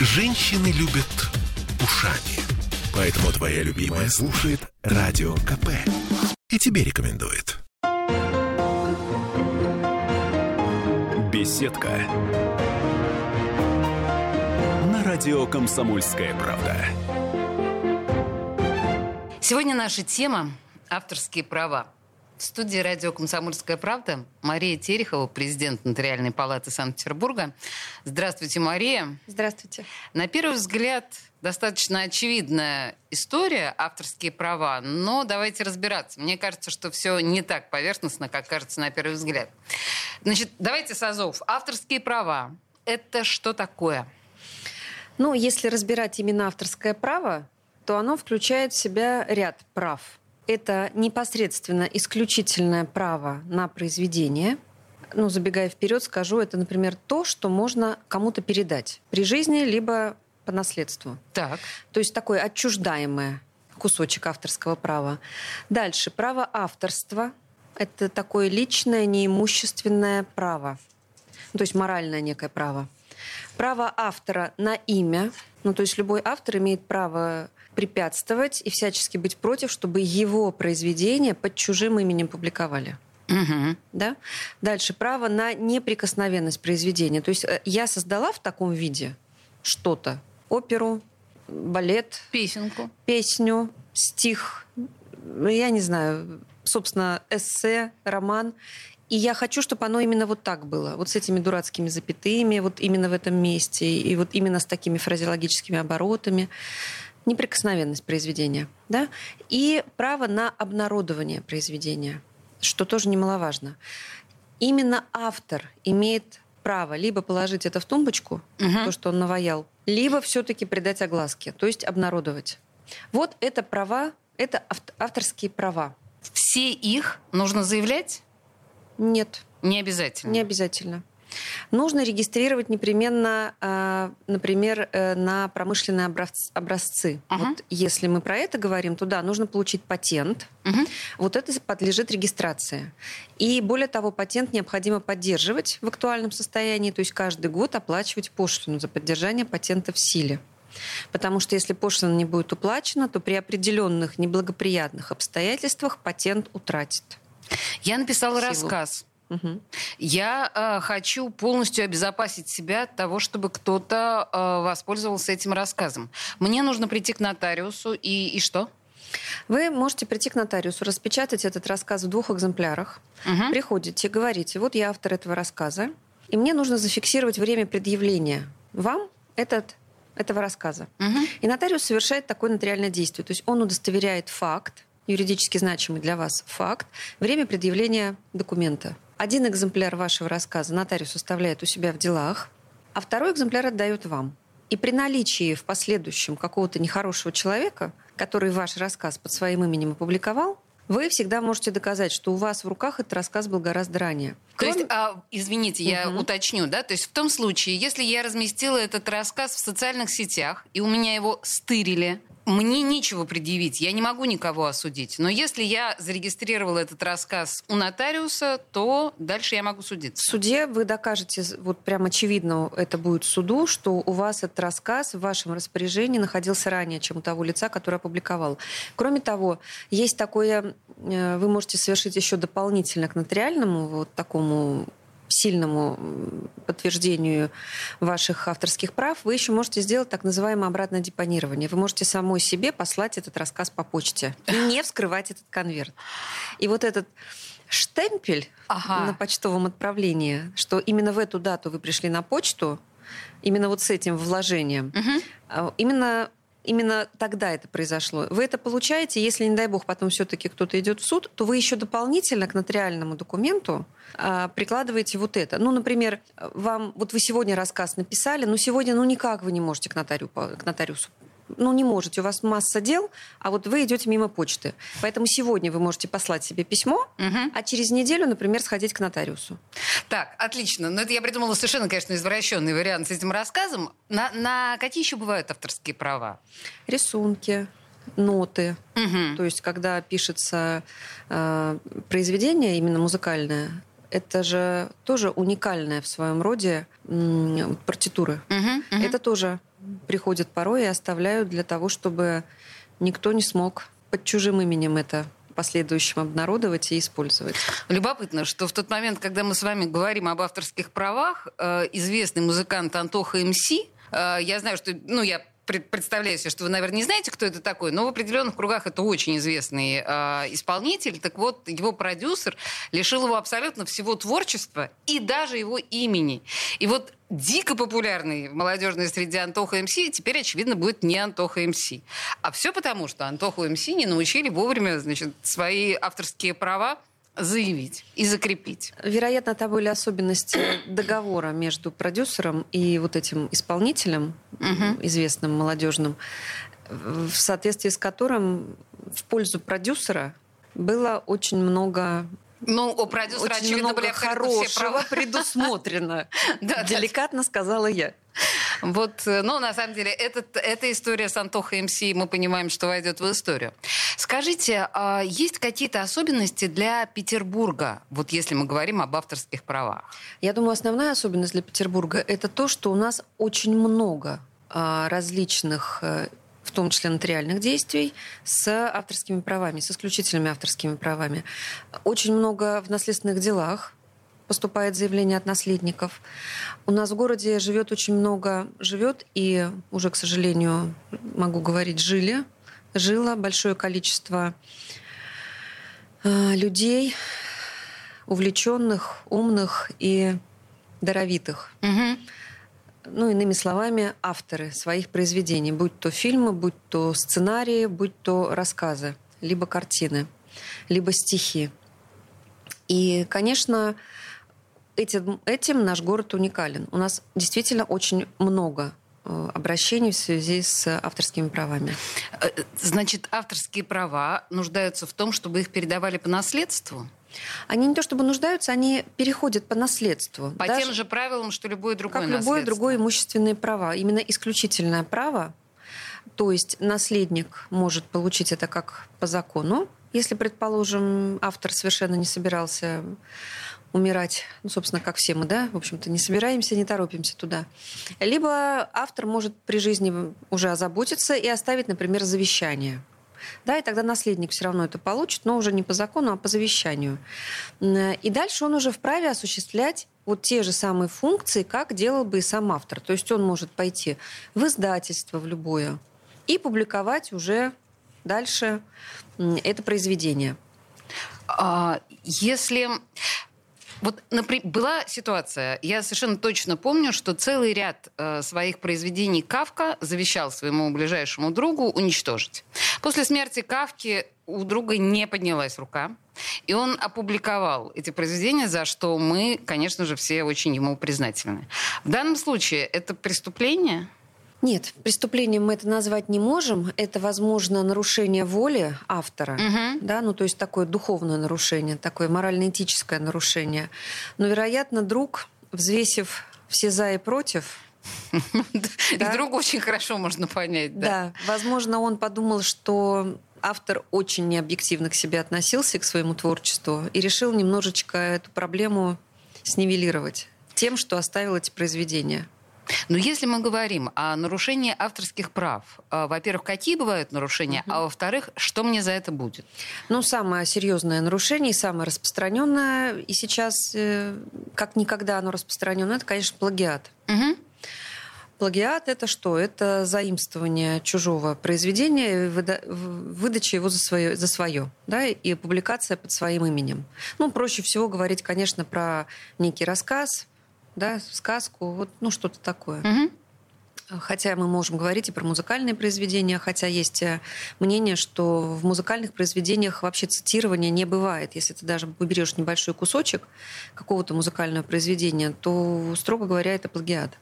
Женщины любят ушами. Поэтому твоя любимая слушает Радио КП. И тебе рекомендует. Беседка. На радио «Комсомольская правда». Сегодня наша тема – авторские права. В студии радио «Комсомольская правда» Мария Терехова, президент Нотариальной палаты Санкт-Петербурга. Здравствуйте, Мария. Здравствуйте. На первый взгляд, достаточно очевидная история авторские права, но давайте разбираться. Мне кажется, что все не так поверхностно, как кажется на первый взгляд. Значит, давайте с азов. Авторские права – это что такое? Ну, если разбирать именно авторское право, то оно включает в себя ряд прав – это непосредственно исключительное право на произведение. Ну, забегая вперед, скажу, это, например, то, что можно кому-то передать при жизни, либо по наследству. Так. То есть такой отчуждаемый кусочек авторского права. Дальше. Право авторства. Это такое личное, неимущественное право. Ну, то есть моральное некое право. Право автора на имя. Ну, то есть любой автор имеет право препятствовать и всячески быть против, чтобы его произведения под чужим именем публиковали. Угу. Да? Дальше право на неприкосновенность произведения. То есть э, я создала в таком виде что-то. Оперу, балет. Песенку. Песню, стих, ну, я не знаю, собственно, эссе, роман. И я хочу, чтобы оно именно вот так было, вот с этими дурацкими запятыми, вот именно в этом месте, и вот именно с такими фразеологическими оборотами неприкосновенность произведения, да, и право на обнародование произведения, что тоже немаловажно. Именно автор имеет право либо положить это в тумбочку, угу. то, что он наваял, либо все-таки придать огласке, то есть обнародовать. Вот это права, это авторские права. Все их нужно заявлять? Нет. Не обязательно? Не обязательно. Нужно регистрировать непременно, э, например, э, на промышленные образцы. Uh-huh. Вот если мы про это говорим, то да, нужно получить патент. Uh-huh. Вот это подлежит регистрации. И более того, патент необходимо поддерживать в актуальном состоянии, то есть каждый год оплачивать пошлину за поддержание патента в силе. Потому что если пошлина не будет уплачена, то при определенных неблагоприятных обстоятельствах патент утратит. Я написала силу. рассказ Угу. Я э, хочу полностью обезопасить себя от того, чтобы кто-то э, воспользовался этим рассказом. Мне нужно прийти к нотариусу и, и что? Вы можете прийти к нотариусу, распечатать этот рассказ в двух экземплярах. Угу. Приходите, говорите, вот я автор этого рассказа, и мне нужно зафиксировать время предъявления вам этот, этого рассказа. Угу. И нотариус совершает такое нотариальное действие. То есть он удостоверяет факт, юридически значимый для вас факт, время предъявления документа. Один экземпляр вашего рассказа нотариус оставляет у себя в делах, а второй экземпляр отдает вам. И при наличии в последующем какого-то нехорошего человека, который ваш рассказ под своим именем опубликовал, вы всегда можете доказать, что у вас в руках этот рассказ был гораздо ранее. Кроме... То есть, а, извините, я угу. уточню, да, то есть в том случае, если я разместила этот рассказ в социальных сетях, и у меня его стырили, мне нечего предъявить, я не могу никого осудить. Но если я зарегистрировала этот рассказ у нотариуса, то дальше я могу судиться. В суде вы докажете, вот прям очевидно это будет суду, что у вас этот рассказ в вашем распоряжении находился ранее, чем у того лица, который опубликовал. Кроме того, есть такое, э, вы можете совершить еще дополнительно к нотариальному вот такому сильному подтверждению ваших авторских прав, вы еще можете сделать так называемое обратное депонирование. Вы можете самой себе послать этот рассказ по почте и не вскрывать этот конверт. И вот этот штемпель ага. на почтовом отправлении, что именно в эту дату вы пришли на почту, именно вот с этим вложением, угу. именно именно тогда это произошло. Вы это получаете, если, не дай бог, потом все-таки кто-то идет в суд, то вы еще дополнительно к нотариальному документу а, прикладываете вот это. Ну, например, вам, вот вы сегодня рассказ написали, но сегодня, ну, никак вы не можете к, нотариу, к нотариусу ну, не можете, у вас масса дел, а вот вы идете мимо почты. Поэтому сегодня вы можете послать себе письмо, угу. а через неделю, например, сходить к нотариусу. Так, отлично. Ну, это я придумала совершенно, конечно, извращенный вариант с этим рассказом. На, на какие еще бывают авторские права? Рисунки, ноты. Угу. То есть, когда пишется э, произведение, именно музыкальное, это же тоже уникальная в своем роде м, партитура. Угу, угу. Это тоже приходят порой и оставляют для того, чтобы никто не смог под чужим именем это последующем обнародовать и использовать. Любопытно, что в тот момент, когда мы с вами говорим об авторских правах, э, известный музыкант Антоха МС, э, я знаю, что, ну, я представляю себе, что вы, наверное, не знаете, кто это такой, но в определенных кругах это очень известный э, исполнитель. Так вот, его продюсер лишил его абсолютно всего творчества и даже его имени. И вот дико популярный в молодежной среде Антоха МС теперь, очевидно, будет не Антоха МС. А все потому, что Антоху МС не научили вовремя значит, свои авторские права заявить и закрепить. Вероятно, это были особенности договора между продюсером и вот этим исполнителем, угу. известным молодежным, в соответствии с которым в пользу продюсера было очень много ну, у продюсера, Очень очевидно, много были хорошего предусмотрено. Деликатно сказала я. Вот, э, ну, на самом деле, этот, эта история с Антохой МС, мы понимаем, что войдет в историю. Скажите, а есть какие-то особенности для Петербурга, вот если мы говорим об авторских правах? Я думаю, основная особенность для Петербурга – это то, что у нас очень много а, различных э, в том числе нотариальных действий, с авторскими правами, с исключительными авторскими правами. Очень много в наследственных делах поступает заявление от наследников. У нас в городе живет очень много, живет и уже, к сожалению, могу говорить, жили, жило большое количество э, людей, увлеченных, умных и даровитых. Угу. Ну, иными словами, авторы своих произведений, будь то фильмы, будь то сценарии, будь то рассказы, либо картины, либо стихи. И, конечно, этим, этим наш город уникален. У нас действительно очень много э, обращений в связи с авторскими правами. Э, значит, авторские права нуждаются в том, чтобы их передавали по наследству? Они не то чтобы нуждаются, они переходят по наследству. По даже, тем же правилам, что любое другое Как любое другое имущественное право. Именно исключительное право, то есть наследник может получить это как по закону, если, предположим, автор совершенно не собирался умирать, ну, собственно, как все мы, да, в общем-то, не собираемся, не торопимся туда. Либо автор может при жизни уже озаботиться и оставить, например, завещание. Да, и тогда наследник все равно это получит, но уже не по закону, а по завещанию. И дальше он уже вправе осуществлять вот те же самые функции, как делал бы и сам автор. То есть он может пойти в издательство, в любое, и публиковать уже дальше это произведение. А, если вот например, была ситуация, я совершенно точно помню, что целый ряд э, своих произведений Кавка завещал своему ближайшему другу уничтожить. После смерти Кавки у друга не поднялась рука, и он опубликовал эти произведения, за что мы, конечно же, все очень ему признательны. В данном случае это преступление? Нет, преступлением мы это назвать не можем. Это, возможно, нарушение воли автора, угу. да, ну то есть такое духовное нарушение, такое морально-этическое нарушение. Но, вероятно, друг, взвесив все за и против, и друга очень хорошо можно понять. Да. да, возможно, он подумал, что автор очень необъективно к себе относился, к своему творчеству, и решил немножечко эту проблему снивелировать тем, что оставил эти произведения. Но если мы говорим о нарушении авторских прав, э, во-первых, какие бывают нарушения, угу. а во-вторых, что мне за это будет? Ну, самое серьезное нарушение и самое распространенное, и сейчас э, как никогда оно распространено, это, конечно, плагиат. Угу. Плагиат это что? Это заимствование чужого произведения, выдача его за свое, за свое да, и публикация под своим именем. Ну, проще всего говорить, конечно, про некий рассказ, да, сказку, вот, ну, что-то такое. Угу. Хотя мы можем говорить и про музыкальные произведения, хотя есть э, мнение, что в музыкальных произведениях вообще цитирования не бывает. Если ты даже выберешь небольшой кусочек какого-то музыкального произведения, то, строго говоря, это плагиат.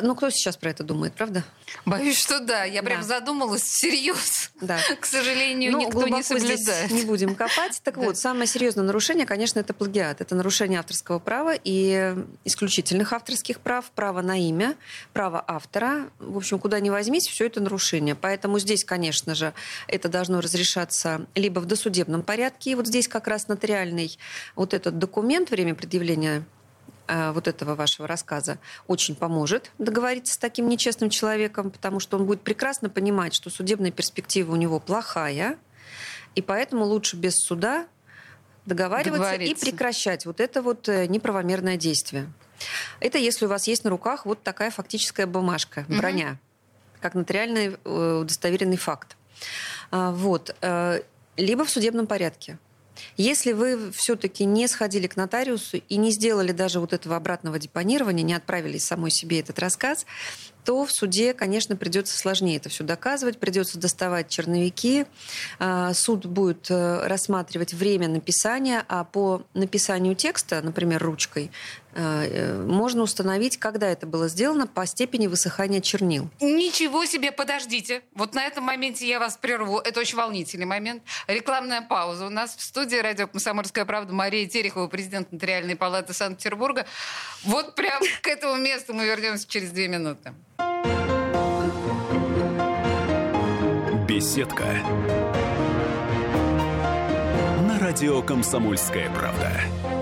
Ну, кто сейчас про это думает, правда? Боюсь, что да. Я да. прям задумалась всерьез. Да. К сожалению, ну, никто не соблюдает. Не будем копать. Так вот, самое серьезное нарушение, конечно, это плагиат. Это нарушение авторского права и исключительных авторских прав, право на имя, право автора. В общем, куда ни возьмись, все это нарушение. Поэтому здесь, конечно же, это должно разрешаться либо в досудебном порядке. И вот здесь как раз нотариальный вот этот документ, время предъявления э, вот этого вашего рассказа очень поможет договориться с таким нечестным человеком, потому что он будет прекрасно понимать, что судебная перспектива у него плохая, и поэтому лучше без суда договариваться и прекращать вот это вот э, неправомерное действие. Это если у вас есть на руках вот такая фактическая бумажка, броня, угу. как нотариальный э, удостоверенный факт. А, вот. Э, либо в судебном порядке. Если вы все-таки не сходили к нотариусу и не сделали даже вот этого обратного депонирования, не отправили самой себе этот рассказ, то в суде, конечно, придется сложнее это все доказывать, придется доставать черновики. А, суд будет э, рассматривать время написания, а по написанию текста, например, ручкой, можно установить, когда это было сделано по степени высыхания чернил. Ничего себе, подождите. Вот на этом моменте я вас прерву. Это очень волнительный момент. Рекламная пауза. У нас в студии радио «Комсомольская правда» Мария Терехова, президент Нотариальной палаты Санкт-Петербурга. Вот прям к этому месту мы вернемся через две минуты. Беседка. На радио «Комсомольская правда».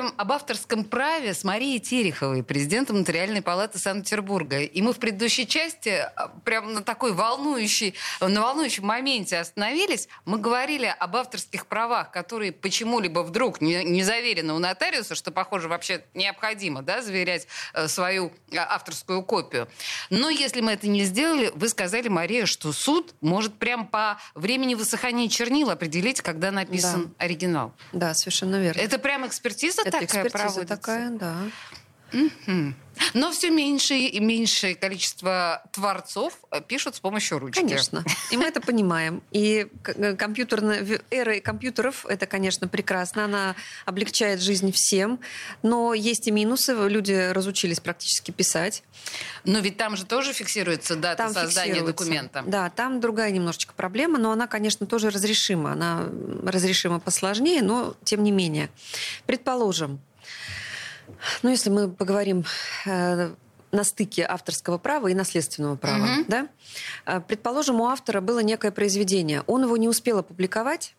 Разговариваем об авторском праве с Марией Тереховой, президентом Нотариальной палаты Санкт-Петербурга. И мы в предыдущей части а, прямо на такой волнующей, на волнующем моменте остановились. Мы говорили об авторских правах, которые почему-либо вдруг не, не заверены у нотариуса, что, похоже, вообще необходимо да, заверять э, свою а, авторскую копию. Но если мы это не сделали, вы сказали, Мария, что суд может прямо по времени высыхания чернил определить, когда написан да. оригинал. Да, совершенно верно. Это прямо экспертиза Это такая экспертиза проводится? такая, да. Но все меньше и меньшее количество творцов э, пишут с помощью ручки. Конечно. И мы это понимаем. И э, компьютерная эра компьютеров это, конечно, прекрасно. Она облегчает жизнь всем. Но есть и минусы. Люди разучились практически писать. Но ведь там же тоже фиксируется дата там создания документа. Да, там другая немножечко проблема, но она, конечно, тоже разрешима. Она разрешима посложнее, но тем не менее. Предположим, ну, если мы поговорим э, на стыке авторского права и наследственного права, mm-hmm. да? Э, предположим, у автора было некое произведение, он его не успел опубликовать,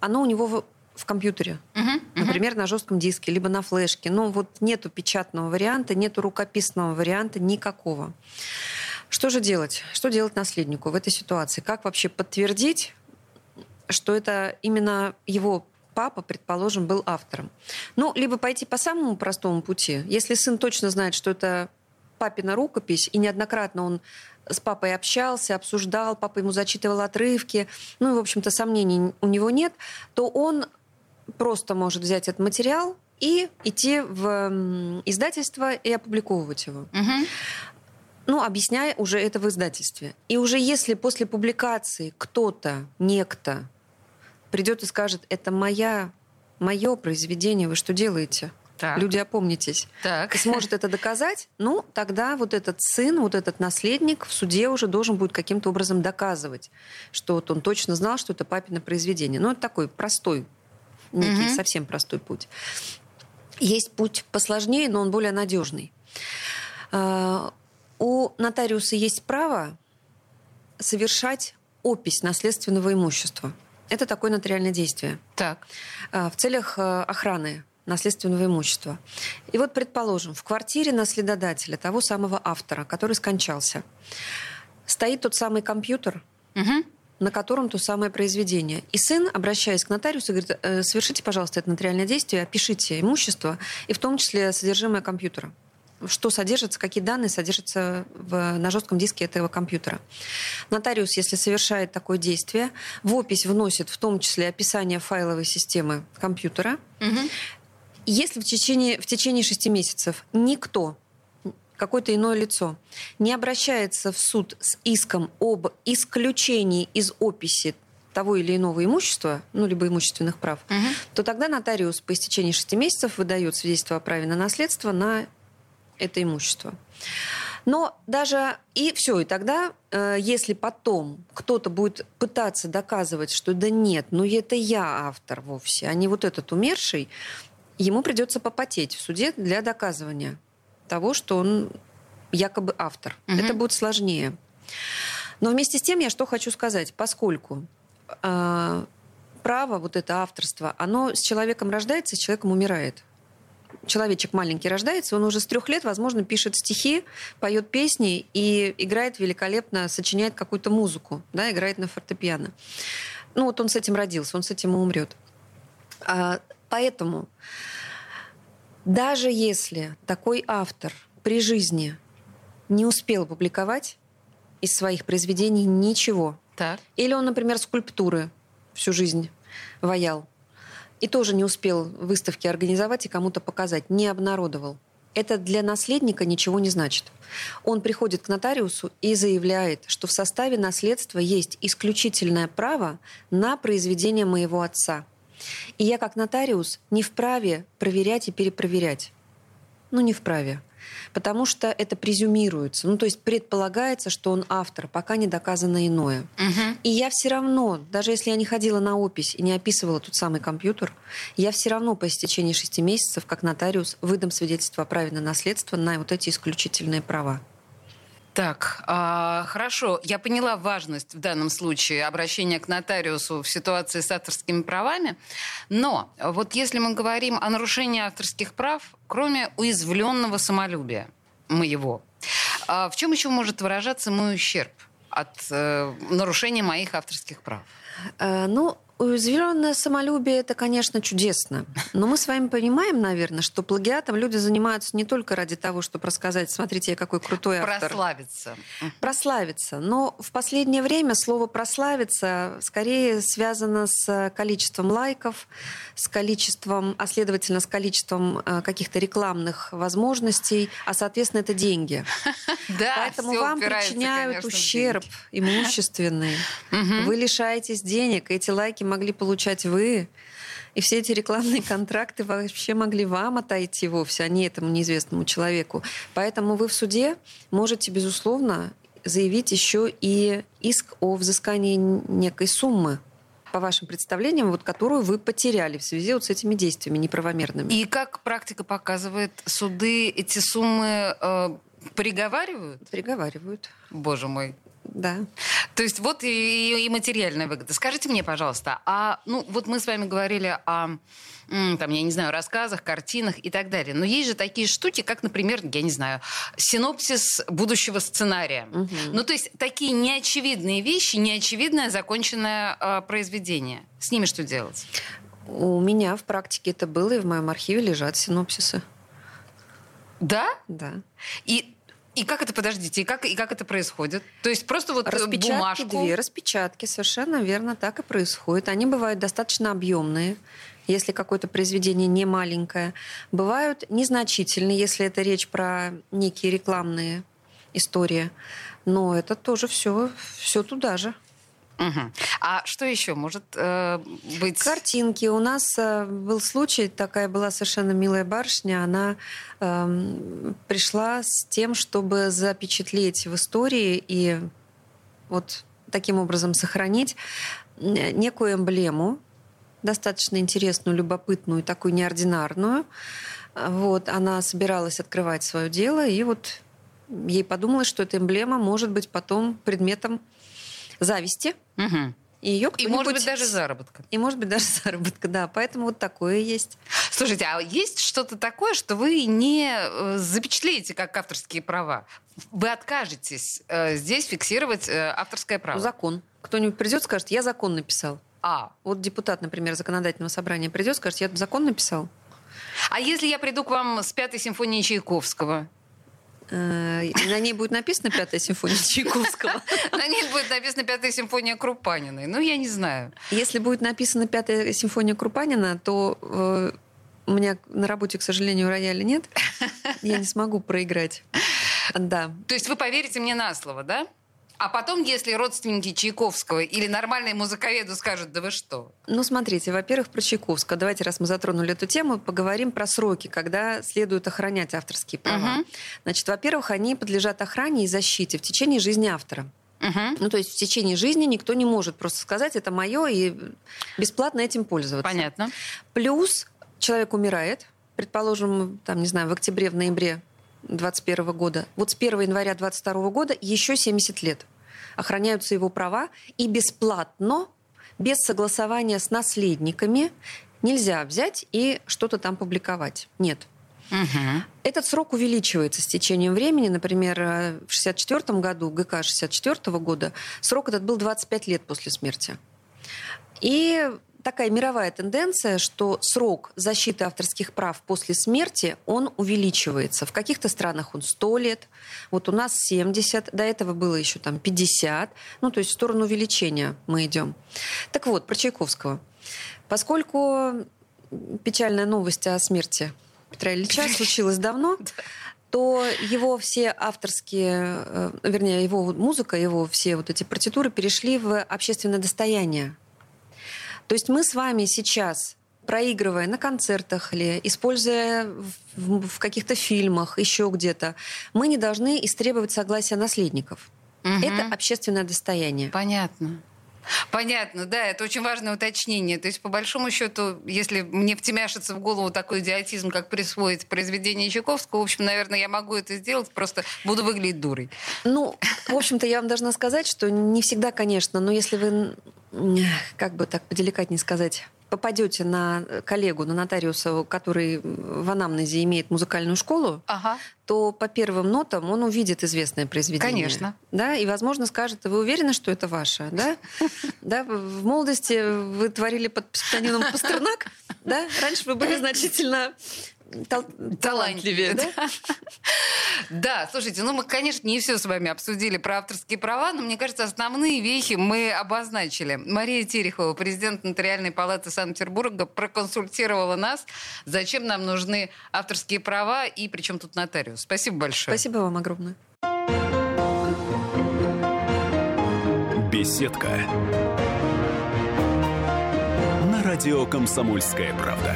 оно у него в, в компьютере, uh-huh, например, на жестком диске, либо на флешке. Но вот нету печатного варианта, нету рукописного варианта никакого. Что же делать? Что делать наследнику в этой ситуации? Как вообще подтвердить, что это именно его папа, предположим, был автором. Ну, либо пойти по самому простому пути. Если сын точно знает, что это папина рукопись, и неоднократно он с папой общался, обсуждал, папа ему зачитывал отрывки, ну и, в общем-то, сомнений у него нет, то он просто может взять этот материал и идти в издательство и опубликовывать его. Угу. Ну, объясняя уже это в издательстве. И уже если после публикации кто-то, некто придет и скажет, это моя, мое произведение, вы что делаете? Так. Люди, опомнитесь. Так. И сможет это доказать, ну, тогда вот этот сын, вот этот наследник в суде уже должен будет каким-то образом доказывать, что вот он точно знал, что это папино произведение. Ну, это такой простой, некий угу. совсем простой путь. Есть путь посложнее, но он более надежный. А, у нотариуса есть право совершать опись наследственного имущества. Это такое нотариальное действие. Так. А, в целях э, охраны наследственного имущества. И вот, предположим, в квартире наследодателя, того самого автора, который скончался, стоит тот самый компьютер, угу. на котором то самое произведение. И сын, обращаясь к нотариусу, говорит, «Э, совершите, пожалуйста, это нотариальное действие, опишите имущество, и в том числе содержимое компьютера что содержится, какие данные содержатся в, на жестком диске этого компьютера. Нотариус, если совершает такое действие, в опись вносит в том числе описание файловой системы компьютера. Угу. Если в течение, в течение шести месяцев никто какое-то иное лицо не обращается в суд с иском об исключении из описи того или иного имущества, ну, либо имущественных прав, угу. то тогда нотариус по истечении шести месяцев выдает свидетельство о праве на наследство на это имущество. Но даже и все, и тогда, э, если потом кто-то будет пытаться доказывать, что да нет, ну это я автор вовсе, а не вот этот умерший, ему придется попотеть в суде для доказывания того, что он якобы автор. Угу. Это будет сложнее. Но вместе с тем я что хочу сказать, поскольку э, право, вот это авторство, оно с человеком рождается, с человеком умирает человечек маленький рождается, он уже с трех лет, возможно, пишет стихи, поет песни и играет великолепно, сочиняет какую-то музыку, да, играет на фортепиано. Ну вот он с этим родился, он с этим и умрет. А, поэтому даже если такой автор при жизни не успел публиковать из своих произведений ничего, так. или он, например, скульптуры всю жизнь ваял, и тоже не успел выставки организовать и кому-то показать, не обнародовал. Это для наследника ничего не значит. Он приходит к нотариусу и заявляет, что в составе наследства есть исключительное право на произведение моего отца. И я как нотариус не вправе проверять и перепроверять. Ну, не вправе потому что это презюмируется. Ну, то есть предполагается, что он автор, пока не доказано иное. Угу. И я все равно, даже если я не ходила на опись и не описывала тот самый компьютер, я все равно по истечении шести месяцев, как нотариус, выдам свидетельство о праве на наследство на вот эти исключительные права. Так, а, хорошо, я поняла важность в данном случае обращения к нотариусу в ситуации с авторскими правами, но вот если мы говорим о нарушении авторских прав, кроме уязвленного самолюбия моего, а в чем еще может выражаться мой ущерб от э, нарушения моих авторских прав? Э, ну, Уязвленное самолюбие – это, конечно, чудесно. Но мы с вами понимаем, наверное, что плагиатом люди занимаются не только ради того, чтобы рассказать, смотрите, я какой крутой автор. Прославиться. Прославиться. Но в последнее время слово «прославиться» скорее связано с количеством лайков, с количеством, а следовательно, с количеством э, каких-то рекламных возможностей, а, соответственно, это деньги. Да, Поэтому вам причиняют ущерб имущественный. Вы лишаетесь денег, эти лайки могли получать вы, и все эти рекламные контракты вообще могли вам отойти вовсе, а не этому неизвестному человеку. Поэтому вы в суде можете, безусловно, заявить еще и иск о взыскании некой суммы по вашим представлениям, вот, которую вы потеряли в связи вот с этими действиями неправомерными. И как практика показывает, суды эти суммы э, приговаривают? Приговаривают. Боже мой. Да. То есть вот и, и материальная выгода. Скажите мне, пожалуйста, а ну вот мы с вами говорили о там, я не знаю, рассказах, картинах и так далее. Но есть же такие штуки, как, например, я не знаю, синопсис будущего сценария. Угу. Ну, то есть такие неочевидные вещи, неочевидное законченное э, произведение. С ними что делать? У меня в практике это было, и в моем архиве лежат синопсисы. Да? Да. И и как это, подождите, и как, и как это происходит? То есть просто вот э, распечатки, бумажку... две распечатки, совершенно верно, так и происходит. Они бывают достаточно объемные, если какое-то произведение не маленькое. Бывают незначительные, если это речь про некие рекламные истории. Но это тоже все, все туда же. Угу. А что еще может э, быть? Картинки. У нас э, был случай, такая была совершенно милая барышня, она э, пришла с тем, чтобы запечатлеть в истории и вот таким образом сохранить некую эмблему, достаточно интересную, любопытную, такую неординарную. Вот, она собиралась открывать свое дело, и вот ей подумалось, что эта эмблема может быть потом предметом зависти. Угу. И, ее и может быть даже заработка. И может быть даже заработка, да. Поэтому вот такое есть. Слушайте, а есть что-то такое, что вы не э, запечатлеете как авторские права? Вы откажетесь э, здесь фиксировать э, авторское право? Ну, закон. Кто-нибудь придет, скажет, я закон написал. А. Вот депутат, например, законодательного собрания придет, скажет, я закон написал. А если я приду к вам с пятой симфонией Чайковского? Э, на ней будет написано «Пятая симфония Чайковского». На ней будет написано «Пятая симфония Крупаниной». Ну, я не знаю. Если будет написано «Пятая симфония Крупанина», то э, у меня на работе, к сожалению, рояля нет. Я не смогу проиграть. Да. То есть вы поверите мне на слово, да? А потом, если родственники Чайковского или нормальные музыковеды скажут, да вы что? Ну, смотрите, во-первых, про Чайковского. Давайте, раз мы затронули эту тему, поговорим про сроки, когда следует охранять авторские права. Мгм. Значит, во-первых, они подлежат охране и защите в течение жизни автора. Мгм. Ну, то есть в течение жизни никто не может просто сказать, это мое, и бесплатно этим пользоваться. Понятно. Плюс человек умирает, предположим, там, не знаю, в октябре, в ноябре 2021 года. Вот с 1 января 2022 года еще 70 лет охраняются его права, и бесплатно, без согласования с наследниками, нельзя взять и что-то там публиковать. Нет. Мгм. Этот срок увеличивается с течением времени. Например, э, в 1964 году, ГК 1964 года, срок этот был 25 лет после смерти. И такая мировая тенденция, что срок защиты авторских прав после смерти, он увеличивается. В каких-то странах он 100 лет, вот у нас 70, до этого было еще там 50. Ну, то есть в сторону увеличения мы идем. Так вот, про Чайковского. Поскольку печальная новость о смерти Петра Ильича случилась давно, то его все авторские, э, вернее, его музыка, его все вот эти партитуры перешли в общественное достояние. То есть мы с вами сейчас, проигрывая на концертах или используя в, в- каких-то фильмах, еще где-то, мы не должны истребовать согласия наследников. Мгм. Это общественное достояние. Понятно. Понятно, да, это очень важное уточнение. То есть, по большому счету, если мне втемяшится в голову такой идиотизм, как присвоить произведение Чайковского, в общем, наверное, я могу это сделать, просто буду выглядеть дурой. Ну, в общем-то, я вам должна сказать, что не всегда, конечно, но если вы, как бы так поделикатнее сказать, попадете на коллегу, на нотариуса, который в анамнезе имеет музыкальную школу, Ага. то по первым нотам он увидит известное произведение. Конечно. Да, и, возможно, скажет, вы уверены, что это ваше? Да? Да, в молодости вы творили под псевдонимом Пастернак, да? Раньше вы были значительно тал- талантливее, да? Да, слушайте, ну мы, конечно, не все с вами обсудили про авторские права, но мне кажется, основные вехи мы обозначили. Мария Терехова, президент Нотариальной палаты Санкт-Петербурга, проконсультировала нас, зачем нам нужны авторские права и причем тут нотариус. Спасибо большое. Спасибо вам огромное. Беседка. На радио «Комсомольская правда».